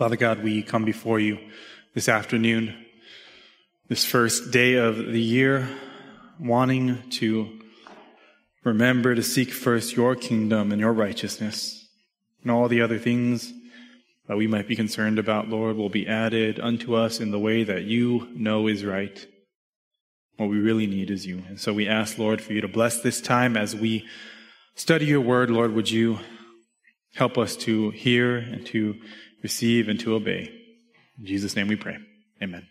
Father God, we come before you this afternoon, this first day of the year, wanting to remember to seek first your kingdom and your righteousness, and all the other things that we might be concerned about, Lord, will be added unto us in the way that you know is right. What we really need is you. And so we ask, Lord, for you to bless this time as we study your word. Lord, would you help us to hear and to receive, and to obey. In Jesus' name we pray. Amen.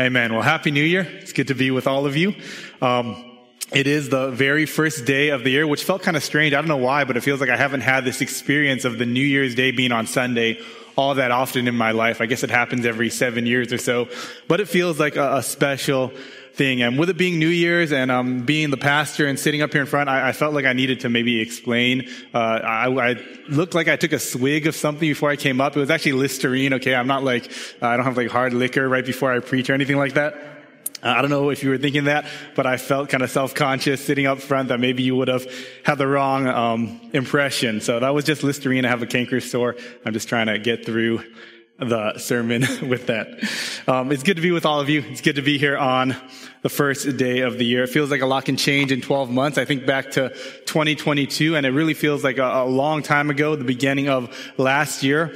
Amen. Well, Happy New Year. It's good to be with all of you. Um, it is the very first day of the year, which felt kind of strange. I don't know why, but it feels like I haven't had this experience of the New Year's Day being on Sunday all that often in my life. I guess it happens every seven years or so, but it feels like a, a special thing. And with it being New Year's and um, being the pastor and sitting up here in front, I, I felt like I needed to maybe explain. Uh, I, I, looked like I took a swig of something before I came up. It was actually Listerine. Okay, I'm not like uh, I don't have like hard liquor right before I preach or anything like that. Uh, I don't know if you were thinking that, but I felt kind of self-conscious sitting up front that maybe you would have had the wrong um, impression. So that was just Listerine. I have a canker sore. I'm just trying to get through the sermon with that. Um, it's good to be with all of you. It's good to be here on the first day of the year. It feels like a lot can change in 12 months. I think back to 2022 and it really feels like a, a long time ago, the beginning of last year.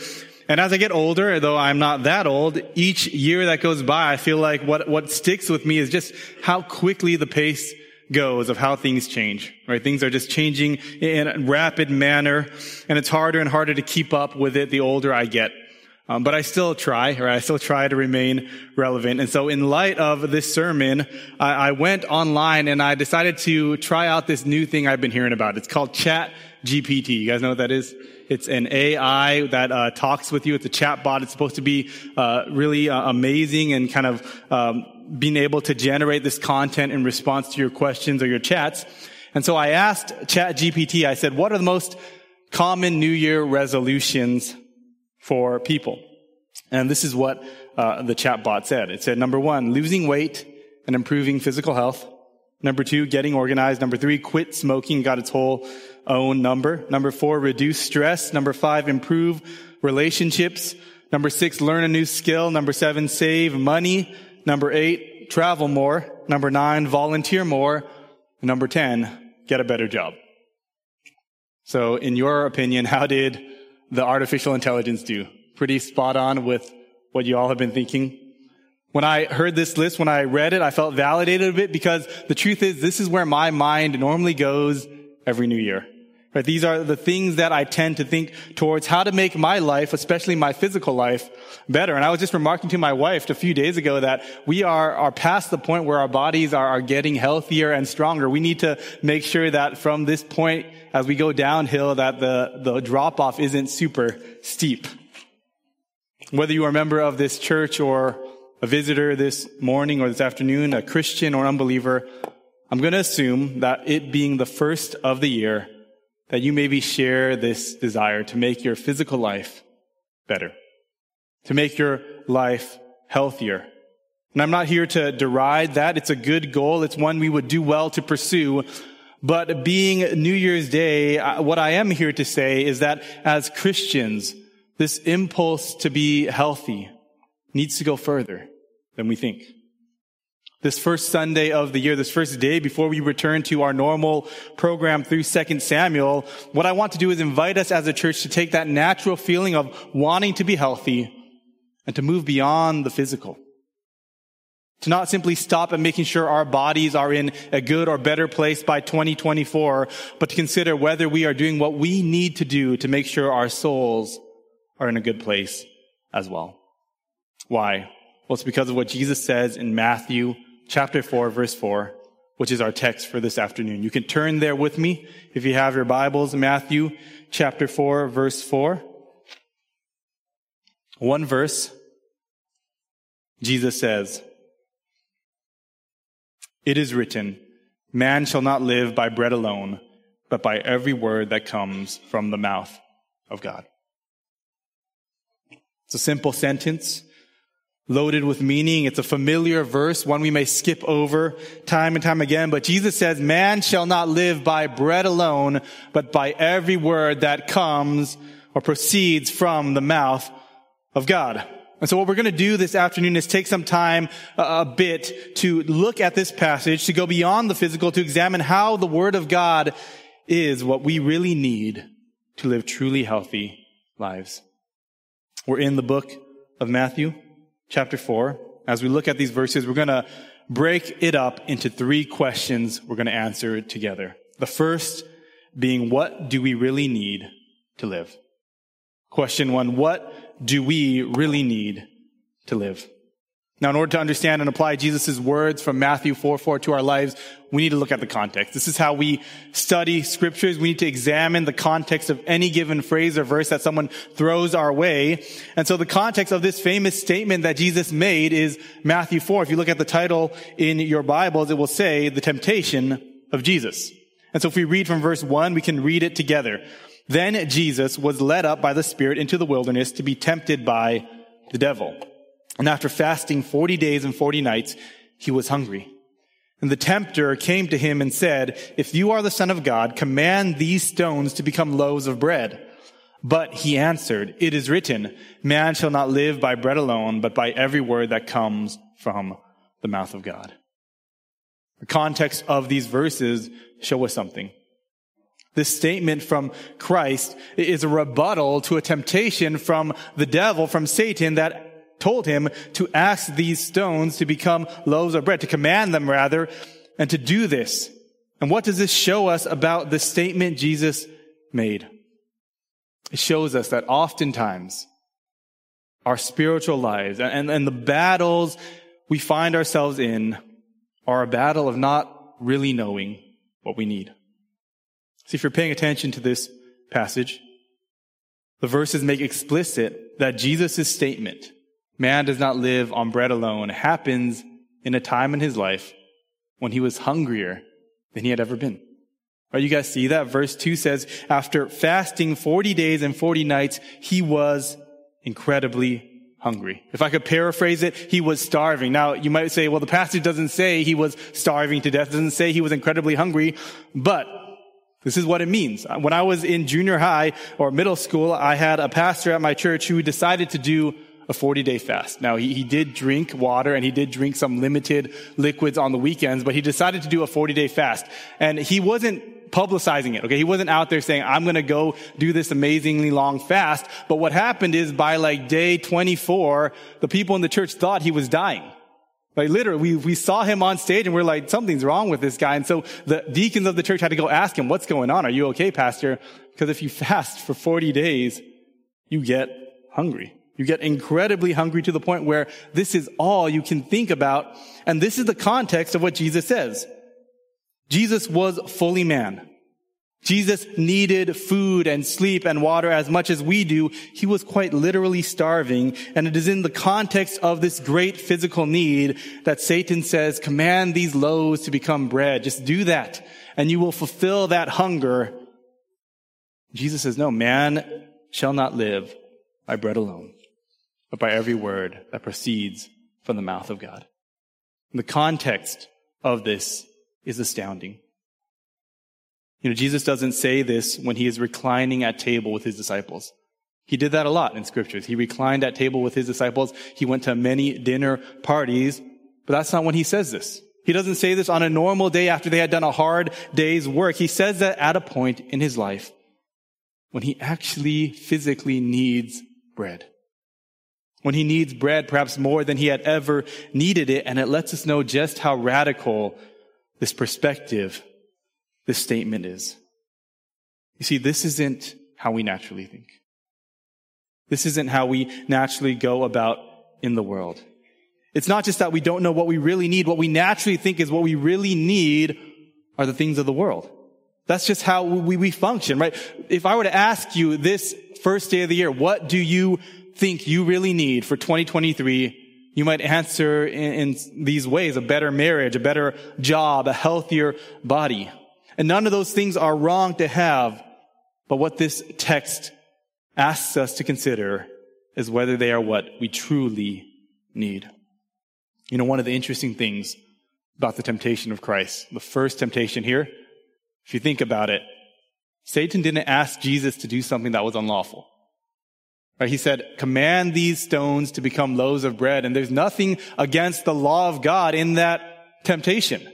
And as I get older, though I'm not that old, each year that goes by, I feel like what, what sticks with me is just how quickly the pace goes of how things change, right? Things are just changing in a rapid manner and it's harder and harder to keep up with it the older I get. Um, but I still try, or I still try to remain relevant. And so in light of this sermon, I, I, went online and I decided to try out this new thing I've been hearing about. It's called Chat GPT. You guys know what that is? It's an AI that uh, talks with you. It's a chat bot. It's supposed to be uh, really uh, amazing and kind of um, being able to generate this content in response to your questions or your chats. And so I asked Chat GPT, I said, what are the most common New Year resolutions for people. And this is what uh, the chatbot said. It said, number one, losing weight and improving physical health. Number two, getting organized. Number three, quit smoking, got its whole own number. Number four, reduce stress. Number five, improve relationships. Number six, learn a new skill. Number seven, save money. Number eight, travel more. Number nine, volunteer more. Number 10, get a better job. So in your opinion, how did the artificial intelligence do. Pretty spot on with what you all have been thinking. When I heard this list, when I read it, I felt validated a bit because the truth is this is where my mind normally goes every new year. Right? These are the things that I tend to think towards how to make my life, especially my physical life, better. And I was just remarking to my wife a few days ago that we are, are past the point where our bodies are, are getting healthier and stronger. We need to make sure that from this point, as we go downhill, that the, the drop off isn't super steep. Whether you are a member of this church or a visitor this morning or this afternoon, a Christian or unbeliever, I'm going to assume that it being the first of the year, that you maybe share this desire to make your physical life better, to make your life healthier. And I'm not here to deride that. It's a good goal. It's one we would do well to pursue. But being New Year's Day, what I am here to say is that as Christians, this impulse to be healthy needs to go further than we think this first Sunday of the year, this first day before we return to our normal program through 2 Samuel, what I want to do is invite us as a church to take that natural feeling of wanting to be healthy and to move beyond the physical. To not simply stop at making sure our bodies are in a good or better place by 2024, but to consider whether we are doing what we need to do to make sure our souls are in a good place as well. Why? Well, it's because of what Jesus says in Matthew chapter 4, verse 4, which is our text for this afternoon. You can turn there with me if you have your Bibles, Matthew chapter 4, verse 4. One verse, Jesus says, It is written, Man shall not live by bread alone, but by every word that comes from the mouth of God. It's a simple sentence loaded with meaning. It's a familiar verse, one we may skip over time and time again. But Jesus says, man shall not live by bread alone, but by every word that comes or proceeds from the mouth of God. And so what we're going to do this afternoon is take some time, uh, a bit, to look at this passage, to go beyond the physical, to examine how the Word of God is what we really need to live truly healthy lives. We're in the book of Matthew, chapter 4. As we look at these verses, we're going to break it up into three questions we're going to answer together. The first being, what do we really need to live? Question one, what do we really need to live? Now, in order to understand and apply Jesus' words from Matthew 4, 4 to our lives, we need to look at the context. This is how we study scriptures. We need to examine the context of any given phrase or verse that someone throws our way. And so the context of this famous statement that Jesus made is Matthew 4. If you look at the title in your Bibles, it will say the temptation of Jesus. And so if we read from verse 1, we can read it together. Then Jesus was led up by the Spirit into the wilderness to be tempted by the devil. And after fasting 40 days and 40 nights, he was hungry. And the tempter came to him and said, If you are the Son of God, command these stones to become loaves of bread. But he answered, It is written, Man shall not live by bread alone, but by every word that comes from the mouth of God. The context of these verses show us something. This statement from Christ is a rebuttal to a temptation from the devil, from Satan, that told him to ask these stones to become loaves of bread, to command them rather, and to do this. And what does this show us about the statement Jesus made? It shows us that oftentimes our spiritual lives and, and the battles we find ourselves in are a battle of not really knowing what we need. See, if you're paying attention to this passage, the verses make explicit that Jesus' statement, man does not live on bread alone, It happens in a time in his life when he was hungrier than he had ever been. Right, you guys see that? Verse 2 says, after fasting 40 days and 40 nights, he was incredibly hungry. If I could paraphrase it, he was starving. Now, you might say, well, the passage doesn't say he was starving to death. It doesn't say he was incredibly hungry, but this is what it means. When I was in junior high or middle school, I had a pastor at my church who decided to do a 40 day fast. Now, he, he did drink water and he did drink some limited liquids on the weekends, but he decided to do a 40 day fast. And he wasn't publicizing it, okay? He wasn't out there saying, I'm gonna go do this amazingly long fast. But what happened is by like day 24, the people in the church thought he was dying. Like literally, we, we saw him on stage and we're like, something's wrong with this guy. And so the deacons of the church had to go ask him, what's going on? Are you okay, pastor? Because if you fast for 40 days, you get hungry. You get incredibly hungry to the point where this is all you can think about. And this is the context of what Jesus says. Jesus was fully man. Jesus needed food and sleep and water as much as we do. He was quite literally starving. And it is in the context of this great physical need that Satan says, command these loaves to become bread. Just do that and you will fulfill that hunger. Jesus says, no, man shall not live by bread alone, but by every word that proceeds from the mouth of God. And the context of this is astounding. You know, Jesus doesn't say this when he is reclining at table with his disciples. He did that a lot in scriptures. He reclined at table with his disciples. He went to many dinner parties, but that's not when he says this. He doesn't say this on a normal day after they had done a hard day's work. He says that at a point in his life when he actually physically needs bread. When he needs bread perhaps more than he had ever needed it. And it lets us know just how radical this perspective this statement is. You see, this isn't how we naturally think. This isn't how we naturally go about in the world. It's not just that we don't know what we really need. What we naturally think is what we really need are the things of the world. That's just how we, we function, right? If I were to ask you this first day of the year, what do you think you really need for 2023? You might answer in, in these ways, a better marriage, a better job, a healthier body. And none of those things are wrong to have. But what this text asks us to consider is whether they are what we truly need. You know, one of the interesting things about the temptation of Christ, the first temptation here, if you think about it, Satan didn't ask Jesus to do something that was unlawful. Right? He said, command these stones to become loaves of bread. And there's nothing against the law of God in that temptation.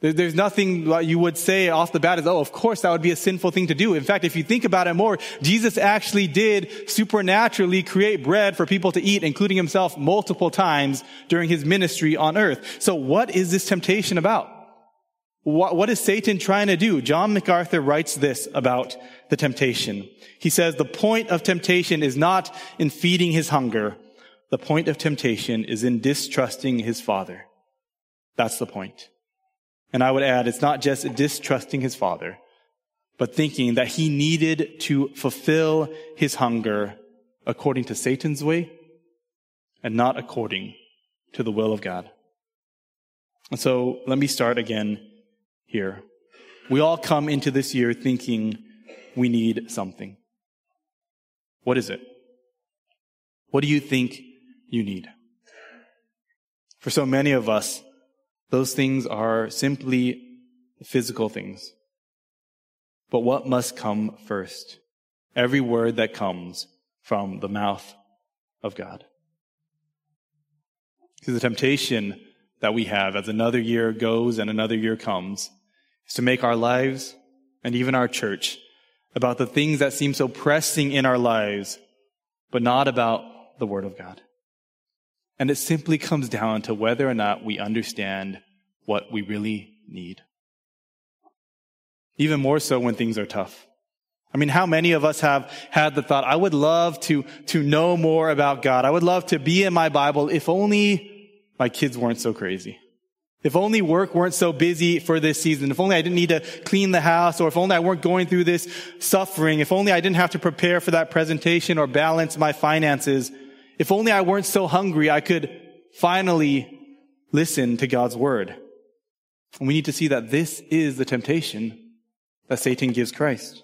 There's nothing you would say off the bat as, oh, of course that would be a sinful thing to do. In fact, if you think about it more, Jesus actually did supernaturally create bread for people to eat, including himself multiple times during his ministry on earth. So what is this temptation about? What, what is Satan trying to do? John MacArthur writes this about the temptation. He says, the point of temptation is not in feeding his hunger. The point of temptation is in distrusting his father. That's the point. And I would add, it's not just distrusting his father, but thinking that he needed to fulfill his hunger according to Satan's way and not according to the will of God. And so let me start again here. We all come into this year thinking we need something. What is it? What do you think you need? For so many of us, those things are simply physical things. But what must come first? Every word that comes from the mouth of God. Because the temptation that we have as another year goes and another year comes is to make our lives and even our church about the things that seem so pressing in our lives, but not about the Word of God. And it simply comes down to whether or not we understand what we really need. Even more so when things are tough. I mean, how many of us have had the thought, I would love to, to know more about God. I would love to be in my Bible if only my kids weren't so crazy. If only work weren't so busy for this season. If only I didn't need to clean the house or if only I weren't going through this suffering. If only I didn't have to prepare for that presentation or balance my finances. If only I weren't so hungry, I could finally listen to God's word. And we need to see that this is the temptation that Satan gives Christ.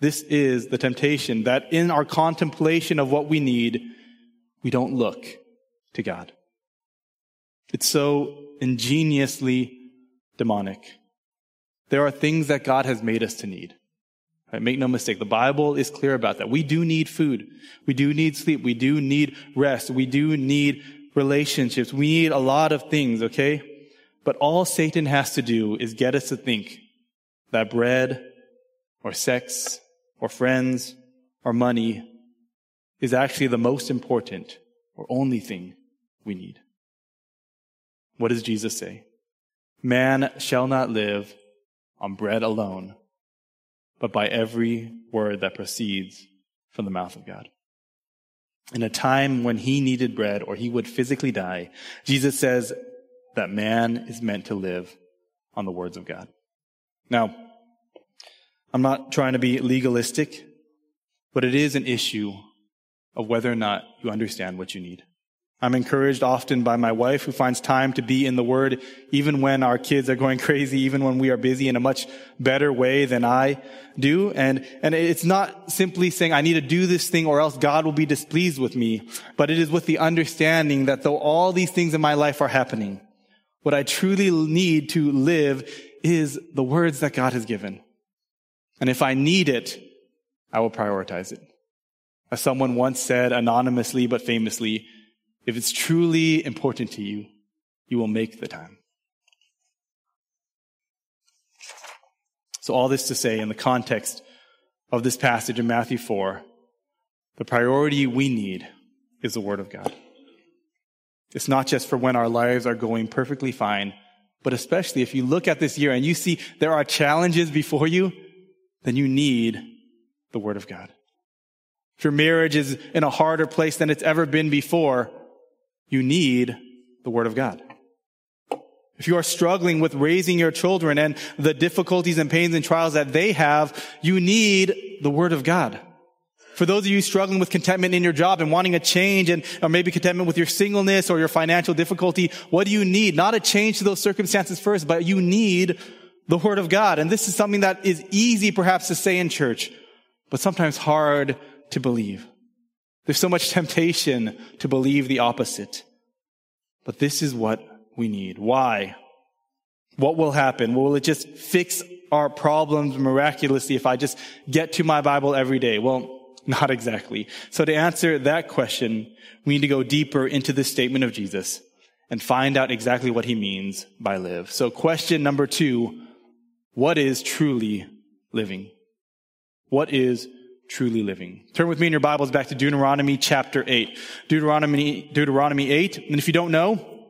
This is the temptation that in our contemplation of what we need, we don't look to God. It's so ingeniously demonic. There are things that God has made us to need. Right? Make no mistake. The Bible is clear about that. We do need food. We do need sleep. We do need rest. We do need relationships. We need a lot of things, okay? But all Satan has to do is get us to think that bread or sex or friends or money is actually the most important or only thing we need. What does Jesus say? Man shall not live on bread alone, but by every word that proceeds from the mouth of God. In a time when he needed bread or he would physically die, Jesus says that man is meant to live on the words of God. Now, I'm not trying to be legalistic, but it is an issue of whether or not you understand what you need. I'm encouraged often by my wife who finds time to be in the Word even when our kids are going crazy, even when we are busy in a much better way than I do. And, and it's not simply saying I need to do this thing or else God will be displeased with me, but it is with the understanding that though all these things in my life are happening, what I truly need to live is the words that God has given. And if I need it, I will prioritize it. As someone once said anonymously but famously, if it's truly important to you, you will make the time. So, all this to say, in the context of this passage in Matthew 4, the priority we need is the Word of God. It's not just for when our lives are going perfectly fine, but especially if you look at this year and you see there are challenges before you, then you need the Word of God. If your marriage is in a harder place than it's ever been before, you need the Word of God. If you are struggling with raising your children and the difficulties and pains and trials that they have, you need the Word of God. For those of you struggling with contentment in your job and wanting a change and or maybe contentment with your singleness or your financial difficulty, what do you need? Not a change to those circumstances first, but you need the Word of God. And this is something that is easy perhaps to say in church, but sometimes hard to believe. There's so much temptation to believe the opposite. But this is what we need. Why? What will happen? Will it just fix our problems miraculously if I just get to my Bible every day? Well, not exactly. So to answer that question, we need to go deeper into the statement of Jesus and find out exactly what he means by live. So question number two, what is truly living? What is truly living? Turn with me in your Bibles back to Deuteronomy chapter 8. Deuteronomy, Deuteronomy 8. And if you don't know,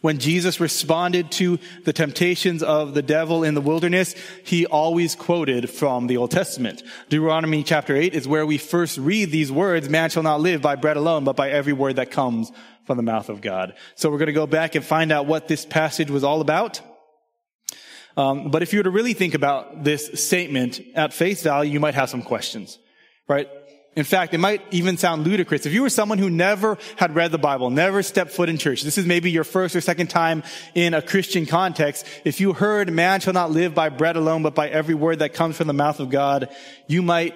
when Jesus responded to the temptations of the devil in the wilderness, he always quoted from the Old Testament. Deuteronomy chapter 8 is where we first read these words, man shall not live by bread alone, but by every word that comes from the mouth of God. So we're going to go back and find out what this passage was all about. Um, but if you were to really think about this statement at face value, you might have some questions, right? In fact, it might even sound ludicrous. If you were someone who never had read the Bible, never stepped foot in church, this is maybe your first or second time in a Christian context. If you heard, man shall not live by bread alone, but by every word that comes from the mouth of God, you might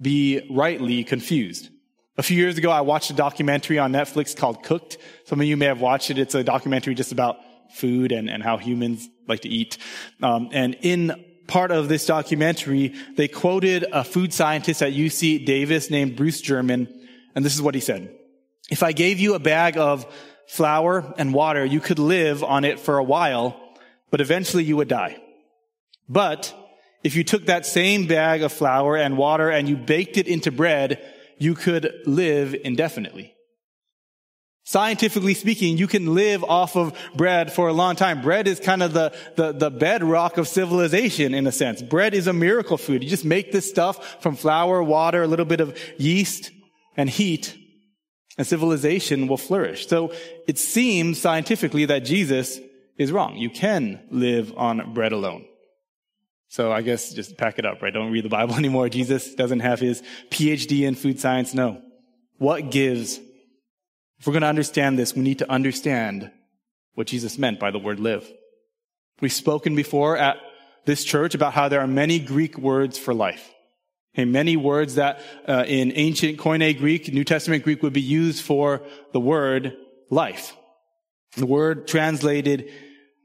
be rightly confused. A few years ago, I watched a documentary on Netflix called Cooked. Some of you may have watched it. It's a documentary just about food and, and how humans like to eat. Um, and in part of this documentary, they quoted a food scientist at UC Davis named Bruce German, and this is what he said. If I gave you a bag of flour and water, you could live on it for a while, but eventually you would die. But if you took that same bag of flour and water and you baked it into bread, you could live indefinitely. Scientifically speaking, you can live off of bread for a long time. Bread is kind of the, the, the, bedrock of civilization in a sense. Bread is a miracle food. You just make this stuff from flour, water, a little bit of yeast and heat, and civilization will flourish. So it seems scientifically that Jesus is wrong. You can live on bread alone. So I guess just pack it up, right? Don't read the Bible anymore. Jesus doesn't have his PhD in food science. No. What gives if we're going to understand this, we need to understand what Jesus meant by the word live. We've spoken before at this church about how there are many Greek words for life. Okay, many words that uh, in ancient Koine Greek, New Testament Greek would be used for the word life. The word translated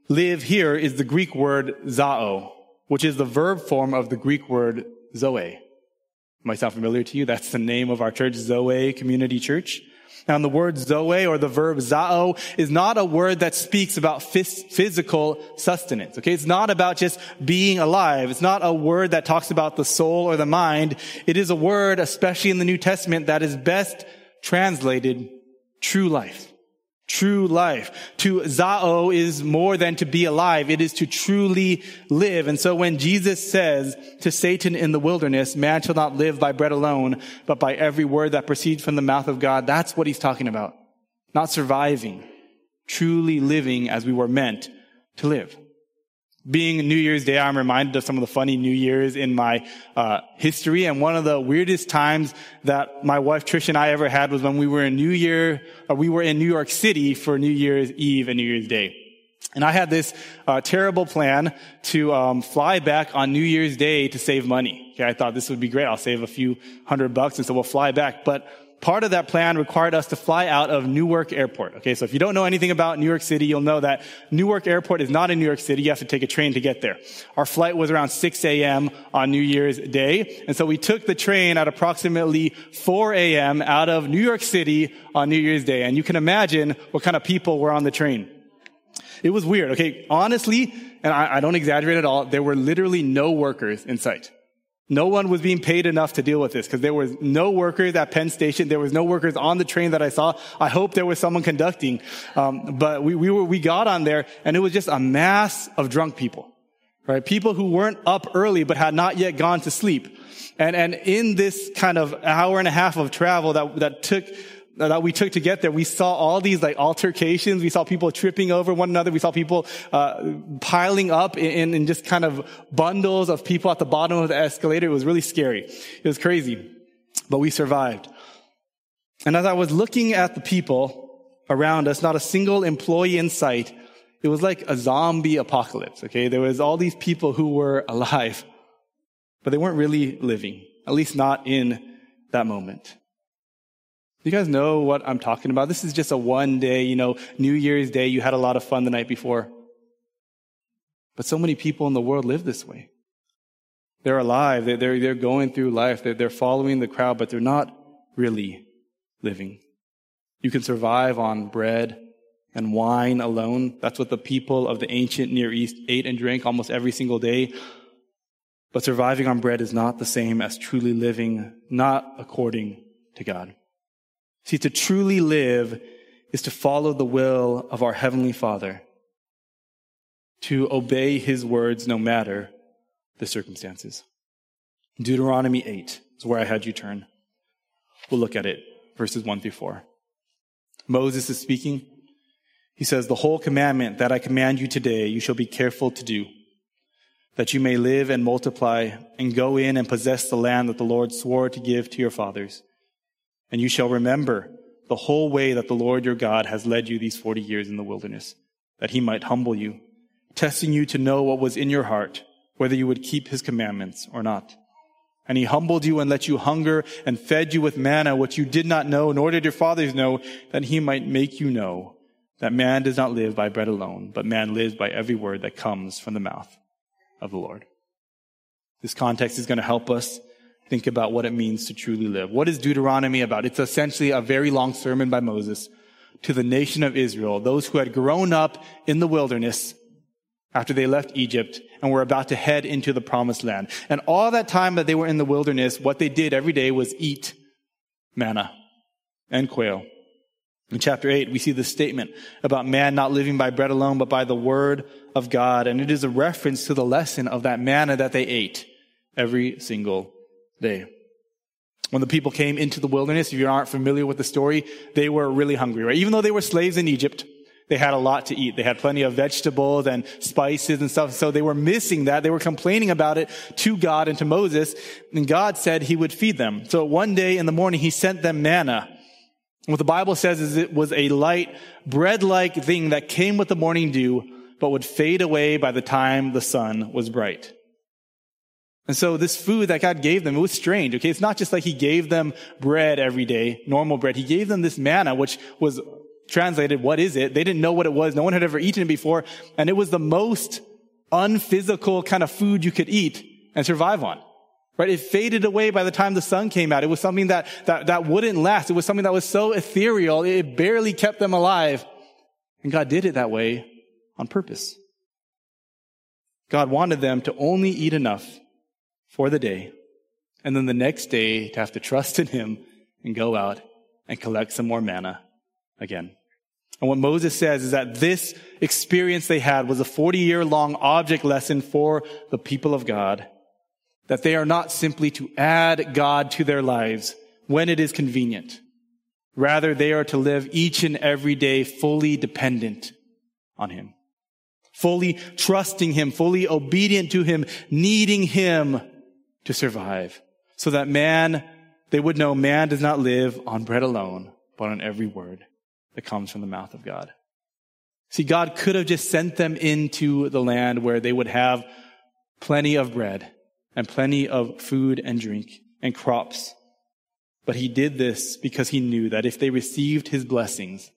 live here is the Greek word zao, which is the verb form of the Greek word zoe. Might sound familiar to you. That's the name of our church, Zoe Community Church. Now, the word zoe or the verb zao is not a word that speaks about physical sustenance. Okay. It's not about just being alive. It's not a word that talks about the soul or the mind. It is a word, especially in the New Testament, that is best translated true life. True life. To zao is more than to be alive. It is to truly live. And so when Jesus says to Satan in the wilderness, man shall not live by bread alone, but by every word that proceeds from the mouth of God, that's what he's talking about. Not surviving. Truly living as we were meant to live being New Year's Day, I'm reminded of some of the funny New Year's in my uh, history. And one of the weirdest times that my wife Trish and I ever had was when we were in New Year, or we were in New York City for New Year's Eve and New Year's Day. And I had this uh, terrible plan to um, fly back on New Year's Day to save money. Okay, I thought this would be great. I'll save a few hundred bucks, and so we'll fly back. But part of that plan required us to fly out of Newark Airport. Okay, so if you don't know anything about New York City, you'll know that Newark Airport is not in New York City. You have to take a train to get there. Our flight was around 6 a.m. on New Year's Day. And so we took the train at approximately 4 a.m. out of New York City on New Year's Day. And you can imagine what kind of people were on the train. It was weird. Okay, honestly, and I, I don't exaggerate at all, there were literally no workers in sight. No one was being paid enough to deal with this because there was no workers at Penn Station. There was no workers on the train that I saw. I hope there was someone conducting. Um, but we, we were, we got on there and it was just a mass of drunk people, right? People who weren't up early but had not yet gone to sleep. And, and in this kind of hour and a half of travel that, that took that we took to get there, we saw all these like altercations. We saw people tripping over one another. We saw people uh, piling up in, in just kind of bundles of people at the bottom of the escalator. It was really scary. It was crazy, but we survived. And as I was looking at the people around us, not a single employee in sight. It was like a zombie apocalypse. Okay, there was all these people who were alive, but they weren't really living. At least not in that moment. You guys know what I'm talking about? This is just a one day, you know, New Year's Day. You had a lot of fun the night before. But so many people in the world live this way. They're alive. They're, they're, they're going through life. They're, they're following the crowd, but they're not really living. You can survive on bread and wine alone. That's what the people of the ancient Near East ate and drank almost every single day. But surviving on bread is not the same as truly living, not according to God. See, to truly live is to follow the will of our Heavenly Father, to obey His words no matter the circumstances. Deuteronomy 8 is where I had you turn. We'll look at it, verses 1 through 4. Moses is speaking. He says, The whole commandment that I command you today, you shall be careful to do, that you may live and multiply and go in and possess the land that the Lord swore to give to your fathers. And you shall remember the whole way that the Lord your God has led you these 40 years in the wilderness, that he might humble you, testing you to know what was in your heart, whether you would keep his commandments or not. And he humbled you and let you hunger and fed you with manna, which you did not know, nor did your fathers know, that he might make you know that man does not live by bread alone, but man lives by every word that comes from the mouth of the Lord. This context is going to help us think about what it means to truly live. What is Deuteronomy about? It's essentially a very long sermon by Moses to the nation of Israel, those who had grown up in the wilderness after they left Egypt and were about to head into the promised land. And all that time that they were in the wilderness, what they did every day was eat manna and quail. In chapter 8, we see this statement about man not living by bread alone, but by the word of God. And it is a reference to the lesson of that manna that they ate every single day. When the people came into the wilderness, if you aren't familiar with the story, they were really hungry, right? Even though they were slaves in Egypt, they had a lot to eat. They had plenty of vegetables and spices and stuff. So they were missing that. They were complaining about it to God and to Moses. And God said he would feed them. So one day in the morning, he sent them manna. What the Bible says is it was a light, bread-like thing that came with the morning dew, but would fade away by the time the sun was bright. And so this food that God gave them, it was strange. Okay. It's not just like he gave them bread every day, normal bread. He gave them this manna, which was translated, what is it? They didn't know what it was. No one had ever eaten it before. And it was the most unphysical kind of food you could eat and survive on. Right? It faded away by the time the sun came out. It was something that, that, that wouldn't last. It was something that was so ethereal. It barely kept them alive. And God did it that way on purpose. God wanted them to only eat enough for the day. And then the next day to have to trust in Him and go out and collect some more manna again. And what Moses says is that this experience they had was a 40 year long object lesson for the people of God. That they are not simply to add God to their lives when it is convenient. Rather, they are to live each and every day fully dependent on Him. Fully trusting Him, fully obedient to Him, needing Him to survive. So that man, they would know man does not live on bread alone, but on every word that comes from the mouth of God. See, God could have just sent them into the land where they would have plenty of bread and plenty of food and drink and crops. But he did this because he knew that if they received his blessings,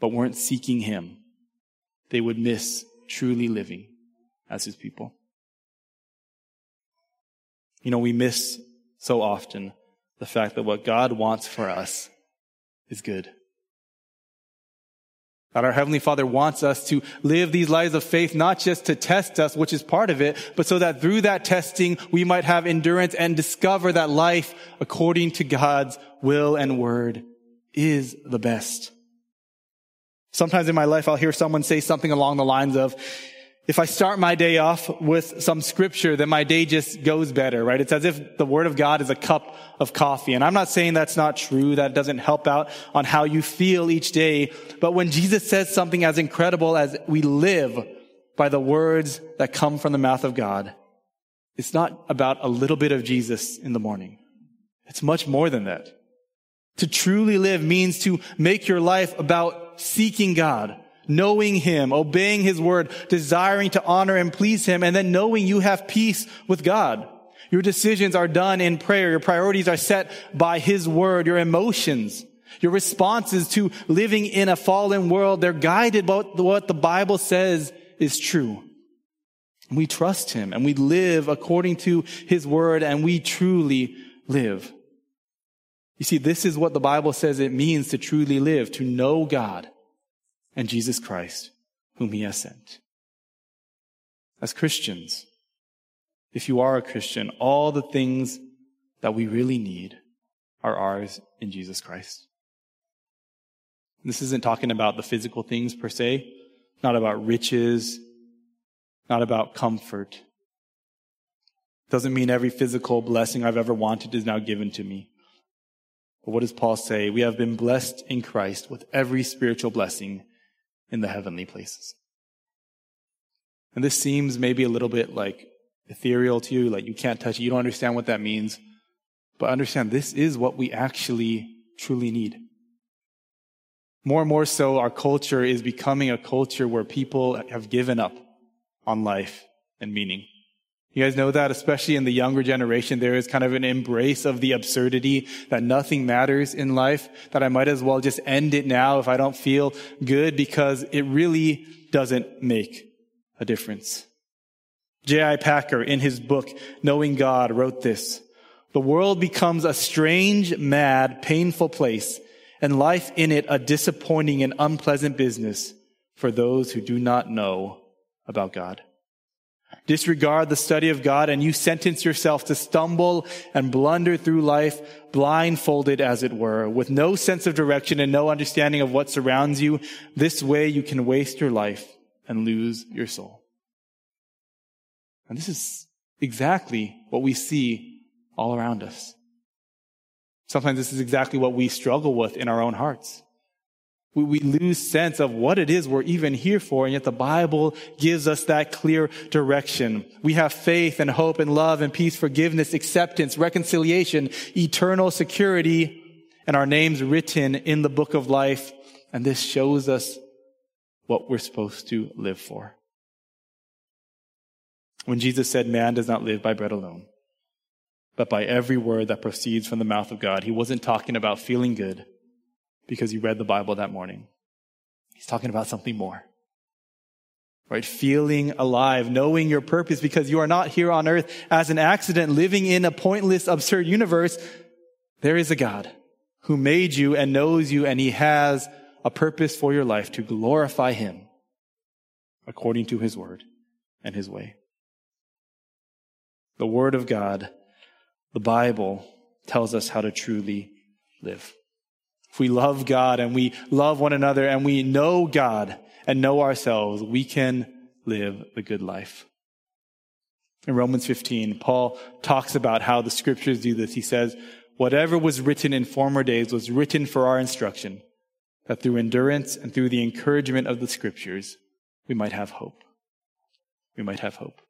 but weren't seeking him, they would miss truly living as his people. You know, we miss so often the fact that what God wants for us is good. That our Heavenly Father wants us to live these lives of faith, not just to test us, which is part of it, but so that through that testing, we might have endurance and discover that life according to God's will and word is the best. Sometimes in my life, I'll hear someone say something along the lines of, if I start my day off with some scripture, then my day just goes better, right? It's as if the word of God is a cup of coffee. And I'm not saying that's not true. That doesn't help out on how you feel each day. But when Jesus says something as incredible as we live by the words that come from the mouth of God, it's not about a little bit of Jesus in the morning. It's much more than that. To truly live means to make your life about seeking God knowing Him, obeying His word, desiring to honor and please Him, and then knowing you have peace with God. Your decisions are done in prayer. Your priorities are set by His word. Your emotions, your responses to living in a fallen world, they're guided by what the Bible says is true. We trust him and we live according to his word and we truly live. You see, this is what the Bible says it means to truly live, to know God and Jesus Christ, whom he has sent. As Christians, if you are a Christian, all the things that we really need are ours in Jesus Christ. This isn't talking about the physical things per se, not about riches, not about comfort. Doesn't mean every physical blessing I've ever wanted is now given to me. But what does Paul say? We have been blessed in Christ with every spiritual blessing in the heavenly places. And this seems maybe a little bit like ethereal to you, like you can't touch it, you don't understand what that means. But understand this is what we actually truly need. More and more so, our culture is becoming a culture where people have given up on life and meaning. You guys know that, especially in the younger generation, there is kind of an embrace of the absurdity that nothing matters in life, that I might as well just end it now if I don't feel good because it really doesn't make a difference. J.I. Packer, in his book, Knowing God, wrote this. The world becomes a strange, mad, painful place, and life in it a disappointing and unpleasant business for those who do not know about God. Disregard the study of God and you sentence yourself to stumble and blunder through life blindfolded as it were, with no sense of direction and no understanding of what surrounds you. This way you can waste your life and lose your soul. And this is exactly what we see all around us. Sometimes this is exactly what we struggle with in our own hearts. We, we lose sense of what it is we're even here for, and yet the Bible gives us that clear direction. We have faith and hope and love and peace, forgiveness, acceptance, reconciliation, eternal security, and our names written in the book of life. And this shows us what we're supposed to live for. When Jesus said, man does not live by bread alone, but by every word that proceeds from the mouth of God, he wasn't talking about feeling good because you read the Bible that morning. He's talking about something more. Right? Feeling alive, knowing your purpose because you are not here on earth as an accident, living in a pointless, absurd universe. There is a God who made you and knows you and he has a purpose for your life to glorify him according to his word and his way. The word of God, the Bible tells us how to truly live. If we love God and we love one another and we know God and know ourselves, we can live the good life. In Romans 15, Paul talks about how the scriptures do this. He says, whatever was written in former days was written for our instruction, that through endurance and through the encouragement of the scriptures, we might have hope. We might have hope.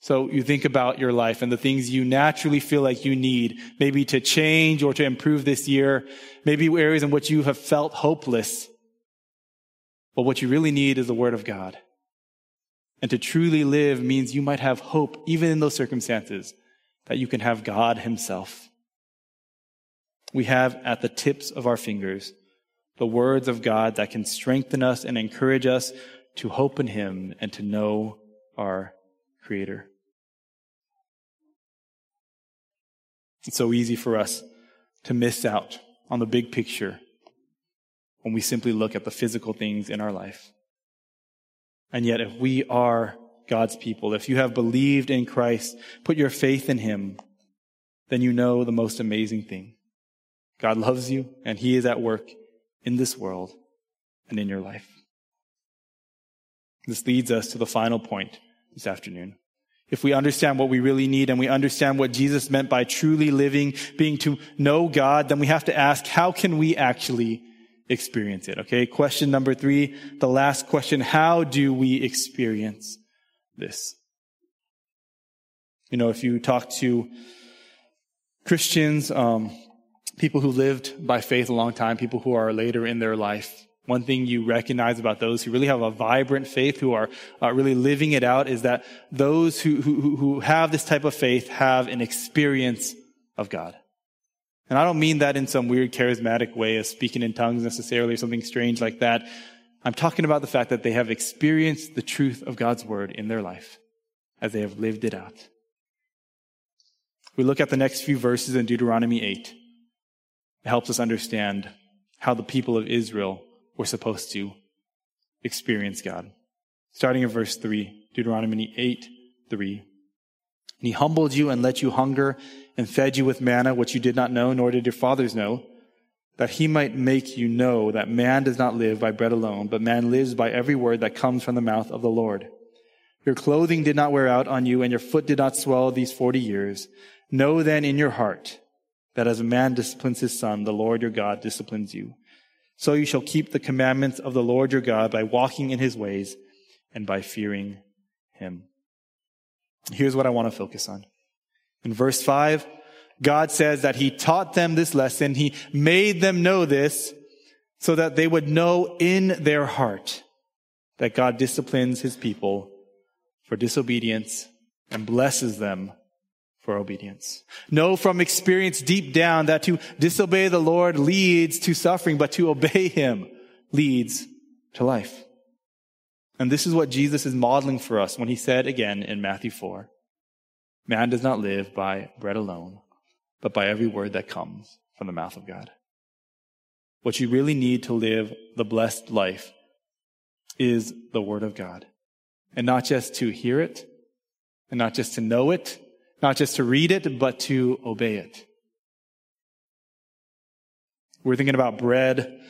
So you think about your life and the things you naturally feel like you need, maybe to change or to improve this year, maybe areas in which you have felt hopeless. But what you really need is the Word of God. And to truly live means you might have hope, even in those circumstances, that you can have God Himself. We have at the tips of our fingers the words of God that can strengthen us and encourage us to hope in Him and to know our Creator. It's so easy for us to miss out on the big picture when we simply look at the physical things in our life. And yet, if we are God's people, if you have believed in Christ, put your faith in Him, then you know the most amazing thing. God loves you, and He is at work in this world and in your life. This leads us to the final point this afternoon. If we understand what we really need and we understand what Jesus meant by truly living, being to know God, then we have to ask, how can we actually experience it? Okay. Question number three, the last question. How do we experience this? You know, if you talk to Christians, um, people who lived by faith a long time, people who are later in their life, one thing you recognize about those who really have a vibrant faith, who are uh, really living it out, is that those who, who, who have this type of faith have an experience of God. And I don't mean that in some weird charismatic way of speaking in tongues necessarily or something strange like that. I'm talking about the fact that they have experienced the truth of God's word in their life. as they have lived it out. We look at the next few verses in Deuteronomy 8. It helps us understand how the people of Israel were supposed to experience God. Starting in verse 3, Deuteronomy 8, 3. And he humbled you and let you hunger and fed you with manna, which you did not know, nor did your fathers know, that he might make you know that man does not live by bread alone, but man lives by every word that comes from the mouth of the Lord. Your clothing did not wear out on you, and your foot did not swell these forty years. Know then in your heart that as a man disciplines his son, the Lord your God disciplines you. So you shall keep the commandments of the Lord your God by walking in his ways and by fearing him. Here's what I want to focus on. In verse 5, God says that he taught them this lesson. He made them know this so that they would know in their heart that God disciplines his people for disobedience and blesses them for obedience. Know from experience deep down that to disobey the Lord leads to suffering, but to obey him leads to life. And this is what Jesus is modeling for us when he said again in Matthew 4, man does not live by bread alone, but by every word that comes from the mouth of God. What you really need to live the blessed life is the word of God. And not just to hear it, and not just to know it, not just to read it, but to obey it. We're thinking about bread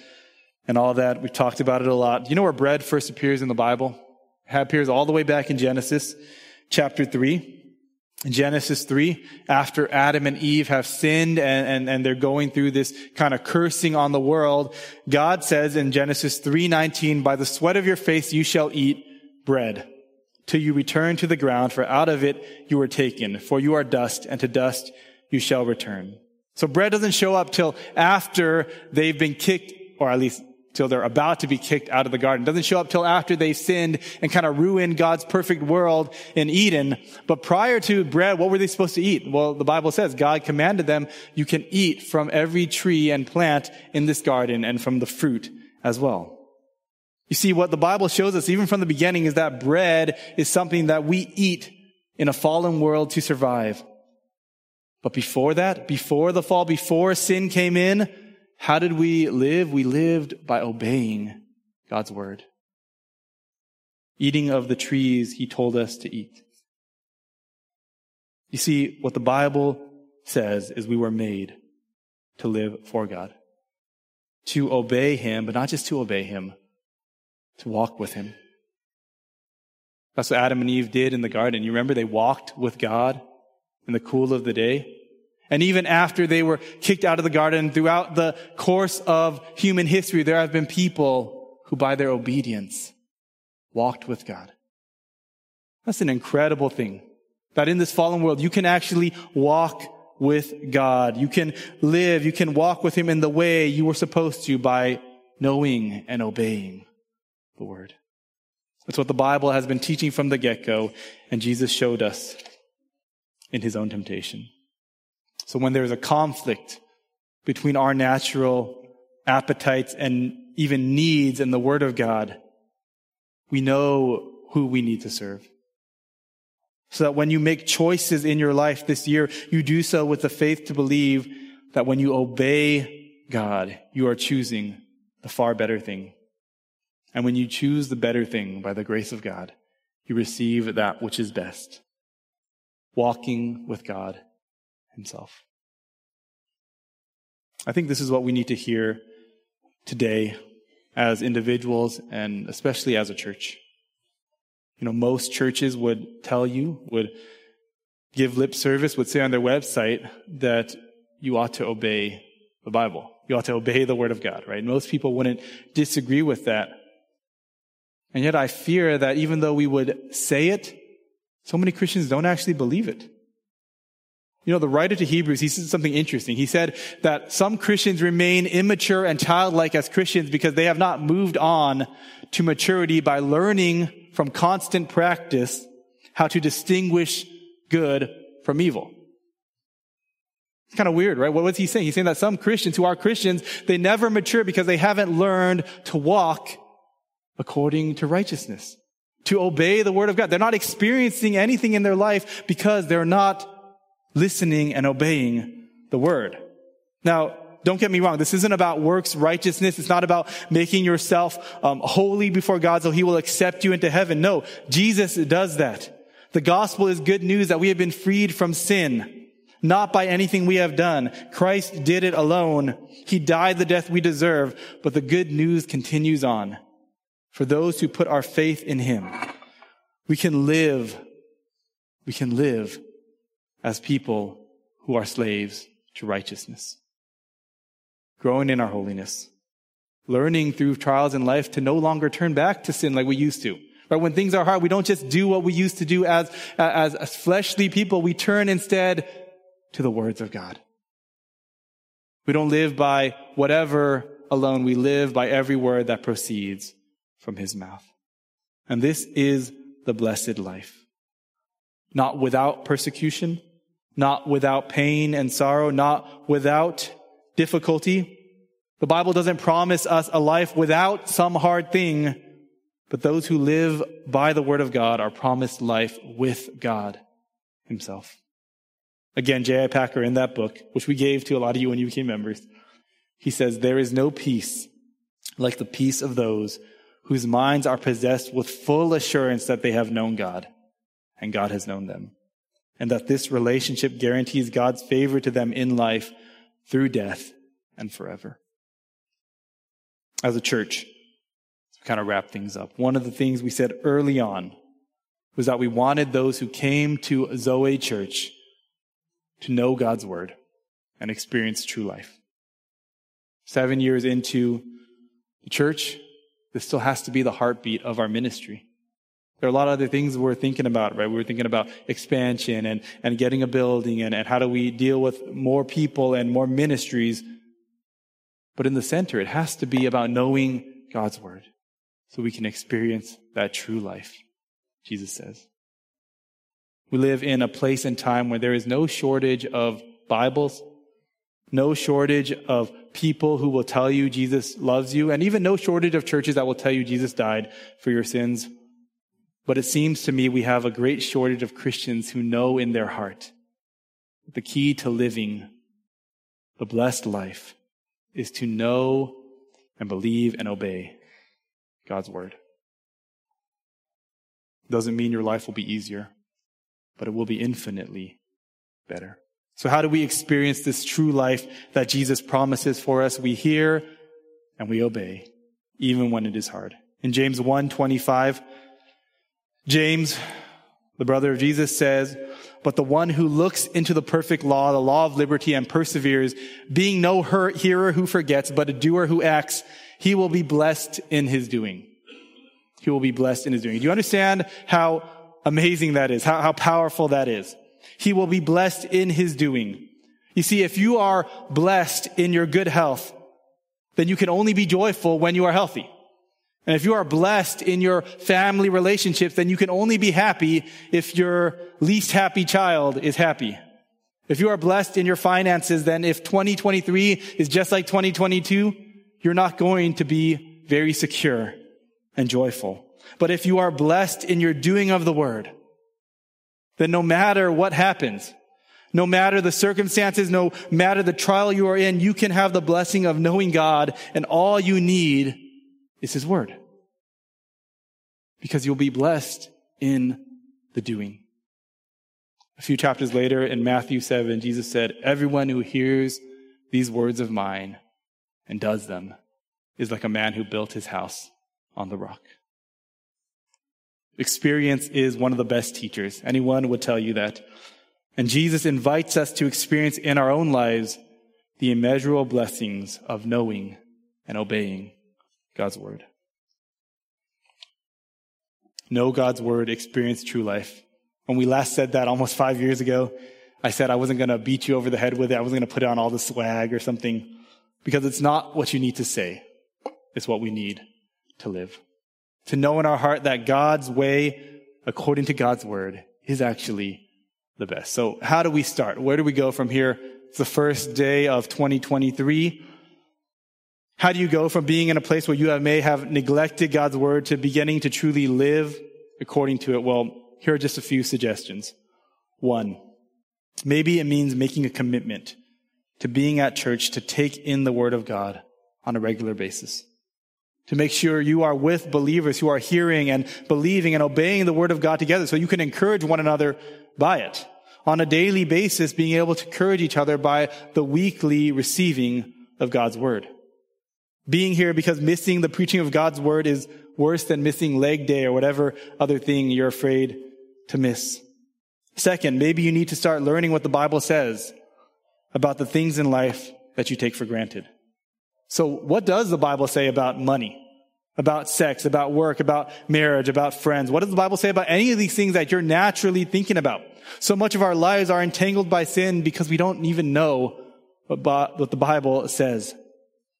and all that. We've talked about it a lot. Do you know where bread first appears in the Bible? It appears all the way back in Genesis chapter 3. In Genesis 3, after Adam and Eve have sinned and, and, and they're going through this kind of cursing on the world, God says in Genesis 3:19, by the sweat of your face you shall eat bread till you return to the ground, for out of it you were taken. For you are dust, and to dust you shall return. So bread doesn't show up till after they've been kicked, or at least till they're about to be kicked out of the garden. Doesn't show up till after they've sinned and kind of ruined God's perfect world in Eden. But prior to bread, what were they supposed to eat? Well, the Bible says God commanded them, you can eat from every tree and plant in this garden and from the fruit as well. You see, what the Bible shows us, even from the beginning, is that bread is something that we eat in a fallen world to survive. But before that, before the fall, before sin came in, how did we live? We lived by obeying God's word. Eating of the trees he told us to eat. You see, what the Bible says is we were made to live for God. To obey him, but not just to obey him, to walk with him. That's what Adam and Eve did in the garden. You remember they walked with God in the cool of the day? And even after they were kicked out of the garden, throughout the course of human history, there have been people who by their obedience walked with God. That's an incredible thing. That in this fallen world, you can actually walk with God. You can live, you can walk with Him in the way you were supposed to by knowing and obeying the word. That's what the Bible has been teaching from the get go, and Jesus showed us in his own temptation. So when there's a conflict between our natural appetites and even needs and the word of God, we know who we need to serve. So that when you make choices in your life this year, you do so with the faith to believe that when you obey God, you are choosing the far better thing. And when you choose the better thing by the grace of God, you receive that which is best. Walking with God Himself. I think this is what we need to hear today as individuals and especially as a church. You know, most churches would tell you, would give lip service, would say on their website that you ought to obey the Bible. You ought to obey the Word of God, right? Most people wouldn't disagree with that. And yet I fear that even though we would say it, so many Christians don't actually believe it. You know, the writer to Hebrews, he said something interesting. He said that some Christians remain immature and childlike as Christians because they have not moved on to maturity by learning from constant practice how to distinguish good from evil. It's kind of weird, right? What was he saying? He's saying that some Christians who are Christians, they never mature because they haven't learned to walk according to righteousness. to obey the word of God. They're not experiencing anything in their life because they're not listening and obeying the word. Now, don't get me wrong. This isn't about works righteousness. It's not about making yourself um, holy before God so he will accept you into heaven. No, Jesus does that. The gospel is good news that we have been freed from sin, not by anything we have done. Christ did it alone. He died the death we deserve, but the good news continues on. For those who put our faith in him, we can live, we can live as people who are slaves to righteousness growing in our holiness, learning through trials in life to no longer turn back to sin like we used to. Right? When things are hard, we don't just do what we used to do as, as, as fleshly people. We turn instead to the words of God. We don't live by whatever alone. We live by every word that proceeds from his mouth. And this is the blessed life. Not without persecution, not without pain and sorrow, not without difficulty. The Bible doesn't promise us a life without some hard thing, but those who live by the word of God are promised life with God himself. Again, J.I. Packer in that book, which we gave to a lot of you when you became members, he says, there is no peace like the peace of those whose minds are possessed with full assurance that they have known God and God has known them. And that this relationship guarantees God's favor to them in life through death and forever. As a church, to kind of wrap things up, one of the things we said early on was that we wanted those who came to Zoe Church to know God's word and experience true life. Seven years into the church, this still has to be the heartbeat of our ministry. There are a lot of other things we're thinking about, right? We were thinking about expansion and, and getting a building and, and how do we deal with more people and more ministries. But in the center, it has to be about knowing God's word so we can experience that true life, Jesus says. We live in a place and time where there is no shortage of Bibles, no shortage of people who will tell you Jesus loves you, and even no shortage of churches that will tell you Jesus died for your sins but it seems to me we have a great shortage of Christians who know in their heart the key to living the blessed life is to know and believe and obey God's word. Doesn't mean your life will be easier, but it will be infinitely better. So how do we experience this true life that Jesus promises for us? We hear and we obey, even when it is hard. In James 1 25, James, the brother of Jesus says, but the one who looks into the perfect law, the law of liberty and perseveres, being no hearer who forgets, but a doer who acts, he will be blessed in his doing. He will be blessed in his doing. Do you understand how amazing that is? How, how powerful that is? He will be blessed in his doing. You see, if you are blessed in your good health, then you can only be joyful when you are healthy. And if you are blessed in your family relationships, then you can only be happy if your least happy child is happy. If you are blessed in your finances, then if 2023 is just like 2022, you're not going to be very secure and joyful. But if you are blessed in your doing of the word, then no matter what happens, no matter the circumstances, no matter the trial you are in, you can have the blessing of knowing God and all you need is his word. Because you'll be blessed in the doing. A few chapters later in Matthew 7, Jesus said, Everyone who hears these words of mine and does them is like a man who built his house on the rock. Experience is one of the best teachers. Anyone would tell you that. And Jesus invites us to experience in our own lives the immeasurable blessings of knowing and obeying God's word. Know God's word, experience true life. When we last said that almost five years ago, I said I wasn't going to beat you over the head with it. I wasn't going to put on all the swag or something because it's not what you need to say. It's what we need to live. To know in our heart that God's way, according to God's word, is actually the best. So how do we start? Where do we go from here? It's the first day of 2023. How do you go from being in a place where you may have neglected God's word to beginning to truly live according to it? Well, here are just a few suggestions. One, maybe it means making a commitment to being at church to take in the Word of God on a regular basis. To make sure you are with believers who are hearing and believing and obeying the Word of God together so you can encourage one another by it. On a daily basis, being able to encourage each other by the weekly receiving of God's Word. Being here because missing the preaching of God's Word is worse than missing leg day or whatever other thing you're afraid to miss. Second, maybe you need to start learning what the Bible says about the things in life that you take for granted. So what does the Bible say about money? About sex, about work, about marriage, about friends? What does the Bible say about any of these things that you're naturally thinking about? So much of our lives are entangled by sin because we don't even know what the Bible says.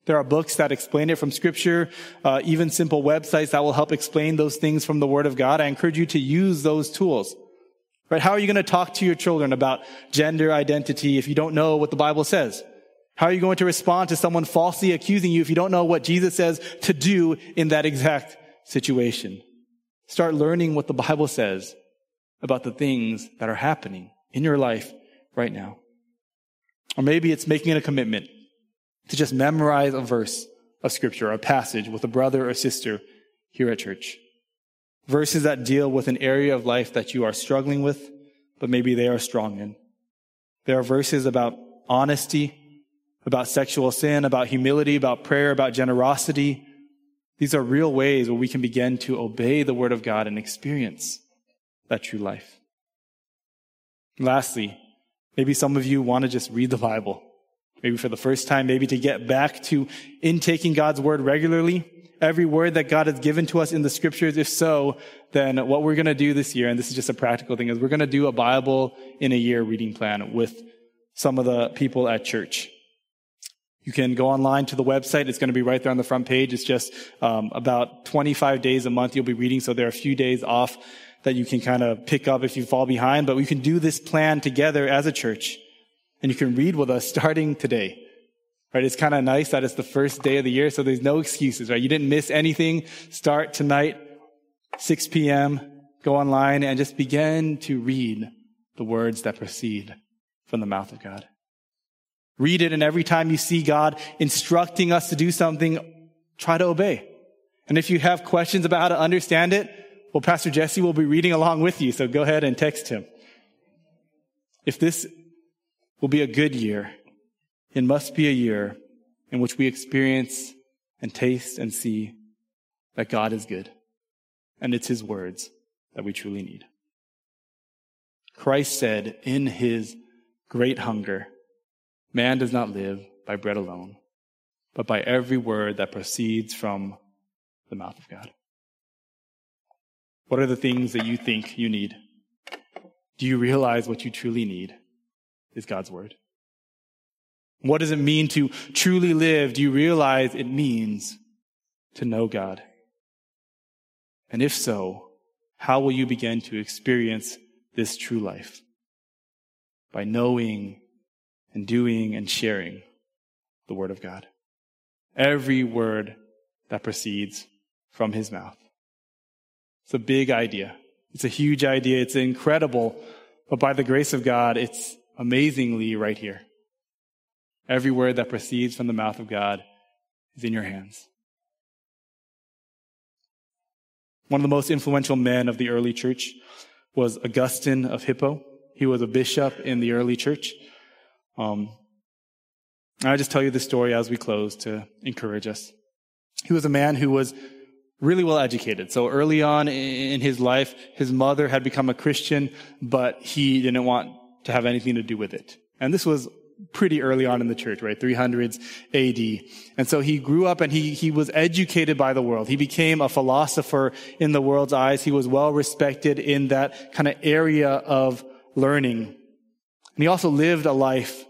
There are books that explain it from scripture, uh, even simple websites that will help explain those things from the word of God. I encourage you to use those tools. Right? How are you going to talk to your children about gender identity if you don't know what the Bible says? How are you going to respond to someone falsely accusing you if you don't know what Jesus says to do in that exact situation? Start learning what the Bible says about the things that are happening in your life right now. Or maybe it's making a commitment to just memorize a verse of scripture, a passage with a brother or sister here at church verses that deal with an area of life that you are struggling with, but maybe they are strong in. There are verses about honesty, about sexual sin, about humility, about prayer, about generosity. These are real ways where we can begin to obey the word of God and experience that true life. Lastly, maybe some of you want to just read the Bible. Maybe for the first time, maybe to get back to intaking God's word regularly every word that God has given to us in the scriptures? If so, then what we're going to do this year, and this is just a practical thing, is we're going to do a Bible in a year reading plan with some of the people at church. You can go online to the website. It's going to be right there on the front page. It's just um, about 25 days a month you'll be reading, so there are a few days off that you can kind of pick up if you fall behind. But we can do this plan together as a church, and you can read with us starting today. Right? It's kind of nice that it's the first day of the year, so there's no excuses, right? You didn't miss anything. Start tonight, 6 p.m., go online and just begin to read the words that proceed from the mouth of God. Read it, and every time you see God instructing us to do something, try to obey. And if you have questions about how to understand it, well, Pastor Jesse will be reading along with you, so go ahead and text him. If this will be a good year, it must be a year in which we experience and taste and see that God is good. And it's his words that we truly need. Christ said in his great hunger, man does not live by bread alone, but by every word that proceeds from the mouth of God. What are the things that you think you need? Do you realize what you truly need is God's word? What does it mean to truly live? Do you realize it means to know God? And if so, how will you begin to experience this true life? By knowing and doing and sharing the Word of God. Every word that proceeds from His mouth. It's a big idea. It's a huge idea. It's incredible. But by the grace of God, it's amazingly right here. Every word that proceeds from the mouth of God is in your hands. One of the most influential men of the early church was Augustine of Hippo. He was a bishop in the early church. Um, I just tell you the story as we close to encourage us. He was a man who was really well educated. So early on in his life, his mother had become a Christian, but he didn't want to have anything to do with it. And this was pretty early on in the church, right? 300s AD. And so he grew up and he, he was educated by the world. He became a philosopher in the world's eyes. He was well respected in that kind of area of learning. And he also lived a life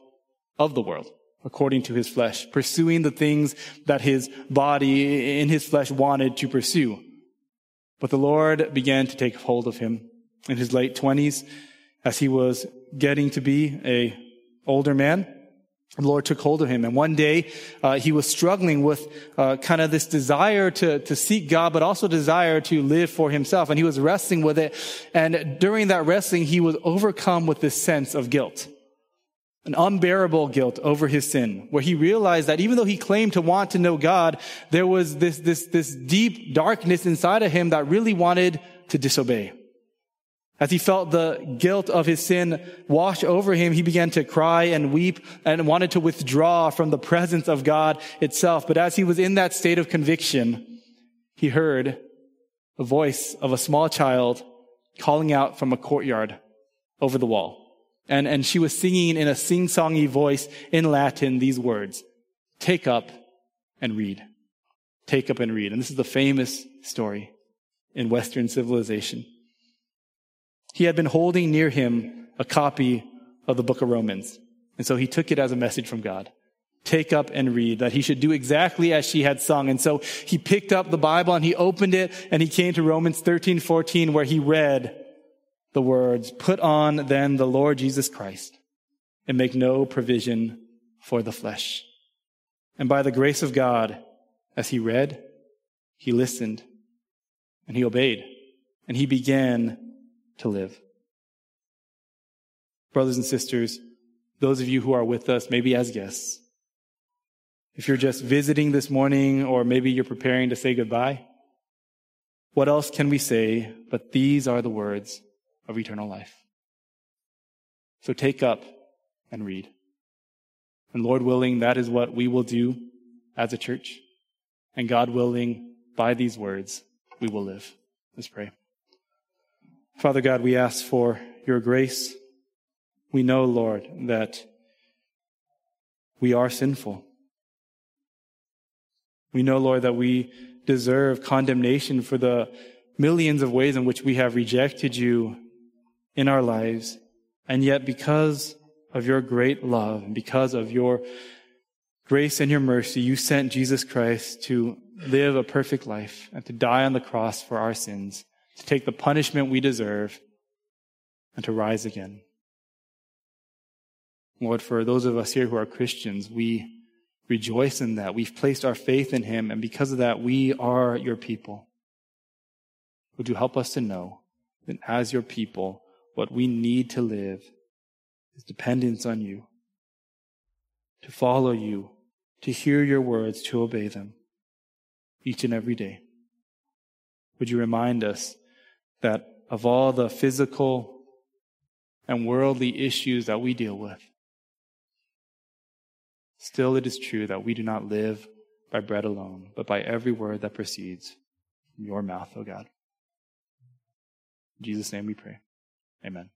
of the world according to his flesh, pursuing the things that his body in his flesh wanted to pursue. But the Lord began to take hold of him in his late twenties as he was getting to be a older man. the Lord took hold of him. And one day, uh, he was struggling with uh, kind of this desire to, to seek God, but also desire to live for himself. And he was wrestling with it. And during that wrestling, he was overcome with this sense of guilt. An unbearable guilt over his sin, where he realized that even though he claimed to want to know God, there was this, this, this deep darkness inside of him that really wanted to disobey. As he felt the guilt of his sin wash over him, he began to cry and weep and wanted to withdraw from the presence of God itself. But as he was in that state of conviction, he heard the voice of a small child calling out from a courtyard over the wall. And, and she was singing in a sing-songy voice in Latin these words, take up and read. Take up and read. And this is the famous story in Western civilization. He had been holding near him a copy of the book of Romans. And so he took it as a message from God. Take up and read that he should do exactly as she had sung. And so he picked up the Bible and he opened it and he came to Romans 13, 14 where he read the words, put on then the Lord Jesus Christ and make no provision for the flesh. And by the grace of God, as he read, he listened and he obeyed and he began to live. Brothers and sisters, those of you who are with us, maybe as guests, if you're just visiting this morning or maybe you're preparing to say goodbye, what else can we say but these are the words of eternal life? So take up and read. And Lord willing, that is what we will do as a church. And God willing, by these words, we will live. Let's pray. Father God, we ask for your grace. We know, Lord, that we are sinful. We know, Lord, that we deserve condemnation for the millions of ways in which we have rejected you in our lives. And yet, because of your great love and because of your grace and your mercy, you sent Jesus Christ to live a perfect life and to die on the cross for our sins to take the punishment we deserve, and to rise again. Lord, for those of us here who are Christians, we rejoice in that. We've placed our faith in Him, and because of that, we are your people. Would you help us to know that as your people, what we need to live is dependence on you, to follow you, to hear your words, to obey them each and every day. Would you remind us that of all the physical and worldly issues that we deal with, still it is true that we do not live by bread alone, but by every word that proceeds from your mouth, O God. In Jesus' name we pray. Amen.